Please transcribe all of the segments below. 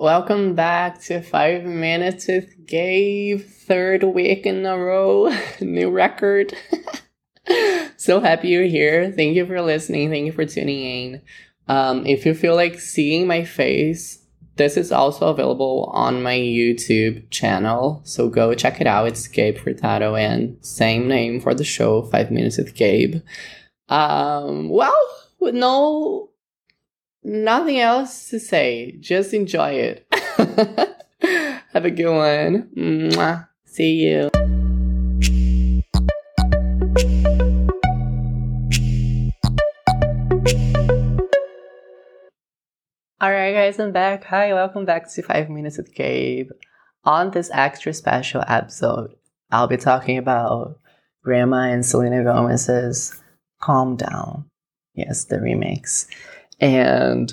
Welcome back to Five Minutes with Gabe. Third week in a row, new record. so happy you're here. Thank you for listening. Thank you for tuning in. Um, if you feel like seeing my face, this is also available on my YouTube channel. So go check it out. It's Gabe Furtado and same name for the show, Five Minutes with Gabe. Um, well, no, nothing else to say. Just enjoy it. Have a good one. Mwah. See you. Alright, guys, I'm back. Hi, welcome back to 5 Minutes with Gabe. On this extra special episode, I'll be talking about Rema and Selena Gomez's Calm Down. Yes, the remix. And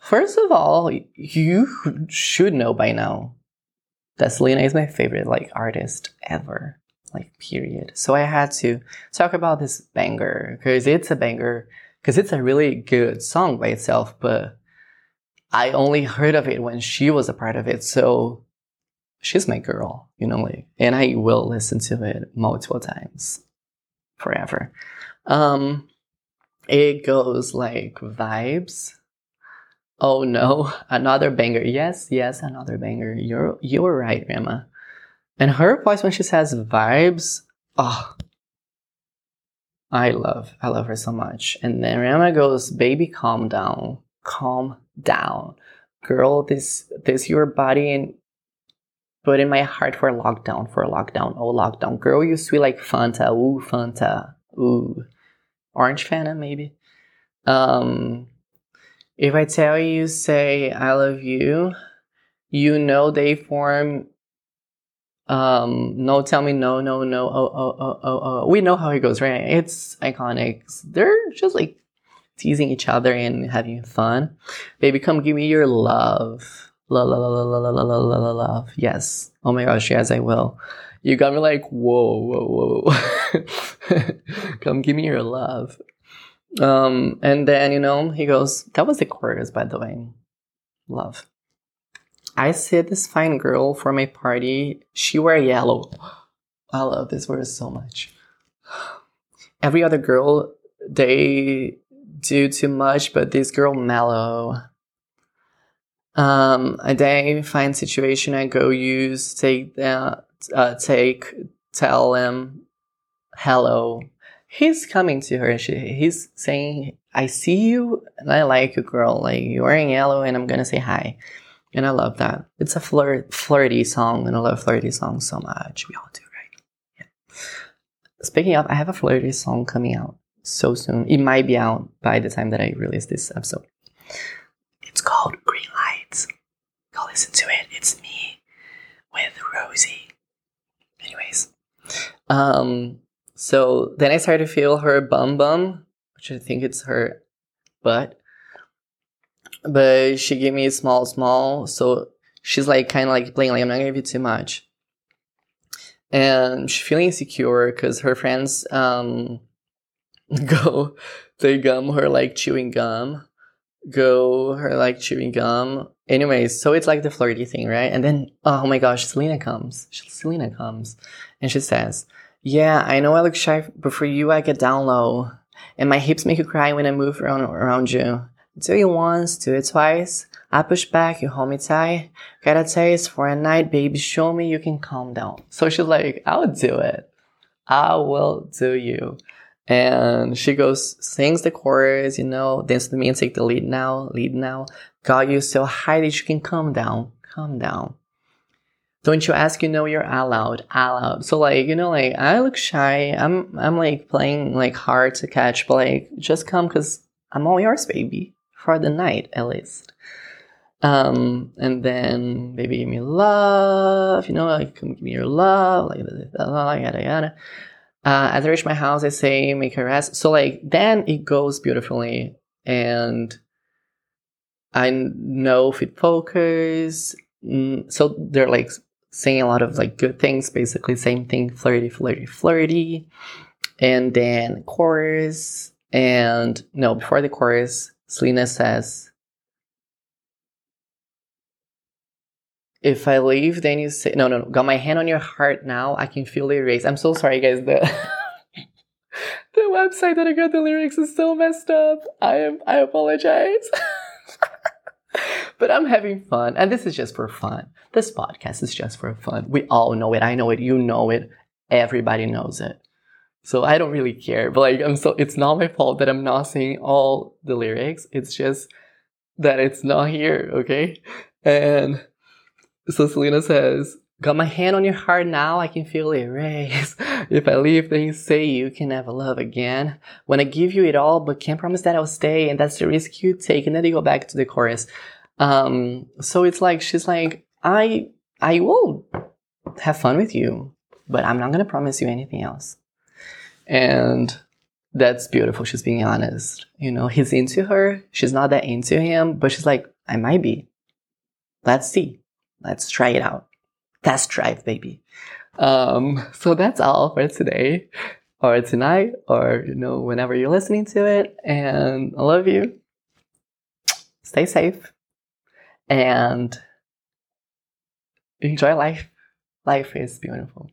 first of all, you should know by now that Selena is my favorite like artist ever. Like period. So I had to talk about this banger because it's a banger because it's a really good song by itself, but I only heard of it when she was a part of it. So she's my girl, you know, like, and I will listen to it multiple times forever. Um, it goes like vibes. Oh no, another banger. Yes, yes, another banger. You're, you were right, Rema. And her voice when she says vibes, oh, I love, I love her so much. And then Rema goes, baby, calm down, calm down. Girl, this this your body and put in my heart for lockdown, for lockdown, oh lockdown. Girl, you sweet like Fanta, ooh Fanta, ooh. Orange Fanta maybe. Um if I tell you say I love you, you know they form um no tell me no no no oh oh oh oh oh we know how it goes right it's iconic they're just like teasing each other and having fun. Baby, come give me your love. La la la la la la la la la love. Yes. Oh my gosh, yes, I will. You got me like, whoa, whoa, whoa. come give me your love. Um, and then, you know, he goes, that was the chorus, by the way. Love. I see this fine girl for my party. She wear yellow. I love this word so much. Every other girl, they do too much, but this girl mellow. Um, a day find situation I go use take that uh, take tell him hello. He's coming to her. She, he's saying, "I see you and I like you, girl. Like you're wearing yellow, and I'm gonna say hi." And I love that. It's a flirt, flirty song, and I love flirty songs so much. We all do, right? Yeah. Speaking of, I have a flirty song coming out so soon. It might be out by the time that I release this episode. It's called Green Lights. Go listen to it. It's me with Rosie. Anyways, um, so then I started to feel her bum bum, which I think it's her butt. But she gave me a small, small. So she's like kind of like playing like I'm not gonna give you too much. And she's feeling insecure because her friends um go they gum her like chewing gum go her like chewing gum. Anyways so it's like the flirty thing right? And then oh my gosh selena comes. Selena comes. And she says yeah i know i look shy but for you i get down low. And my hips make you cry when i move around around you. Do it once do it twice. I push back you hold me tight. Got a taste for a night baby. Show me you can calm down. So she's like i'll do it. I will do you and she goes, sings the chorus, you know, dance with me and take the lead now, lead now. Got you so high that you can calm down, calm down. Don't you ask, you know, you're allowed, allowed. So like, you know, like I look shy. I'm, I'm like playing like hard to catch, but like just come because I'm all yours, baby, for the night at least. Um, and then baby give me love, you know, like come give me your love, like yada yada. Uh, as I reach my house, I say, make her rest. So like, then it goes beautifully and I know fit focus. Mm, so they're like saying a lot of like good things, basically same thing, flirty, flirty, flirty. And then chorus and no, before the chorus, Selena says, if I leave, then you say, no, no, no, got my hand on your heart now. I can feel the lyrics. I'm so sorry, guys. The, the website that I got the lyrics is so messed up. I am, I apologize. but I'm having fun. And this is just for fun. This podcast is just for fun. We all know it. I know it. You know it. Everybody knows it. So I don't really care. But like, I'm so, it's not my fault that I'm not saying all the lyrics. It's just that it's not here. Okay. And so Selena says, Got my hand on your heart now, I can feel it race. if I leave, then you say you can never love again. When I give you it all, but can't promise that I'll stay, and that's the risk you take. And then they go back to the chorus. Um, so it's like she's like, I I will have fun with you, but I'm not gonna promise you anything else. And that's beautiful. She's being honest. You know, he's into her. She's not that into him, but she's like, I might be. Let's see. Let's try it out. Test drive, baby. Um, so that's all for today or tonight or, you know, whenever you're listening to it. And I love you. Stay safe and enjoy life. Life is beautiful.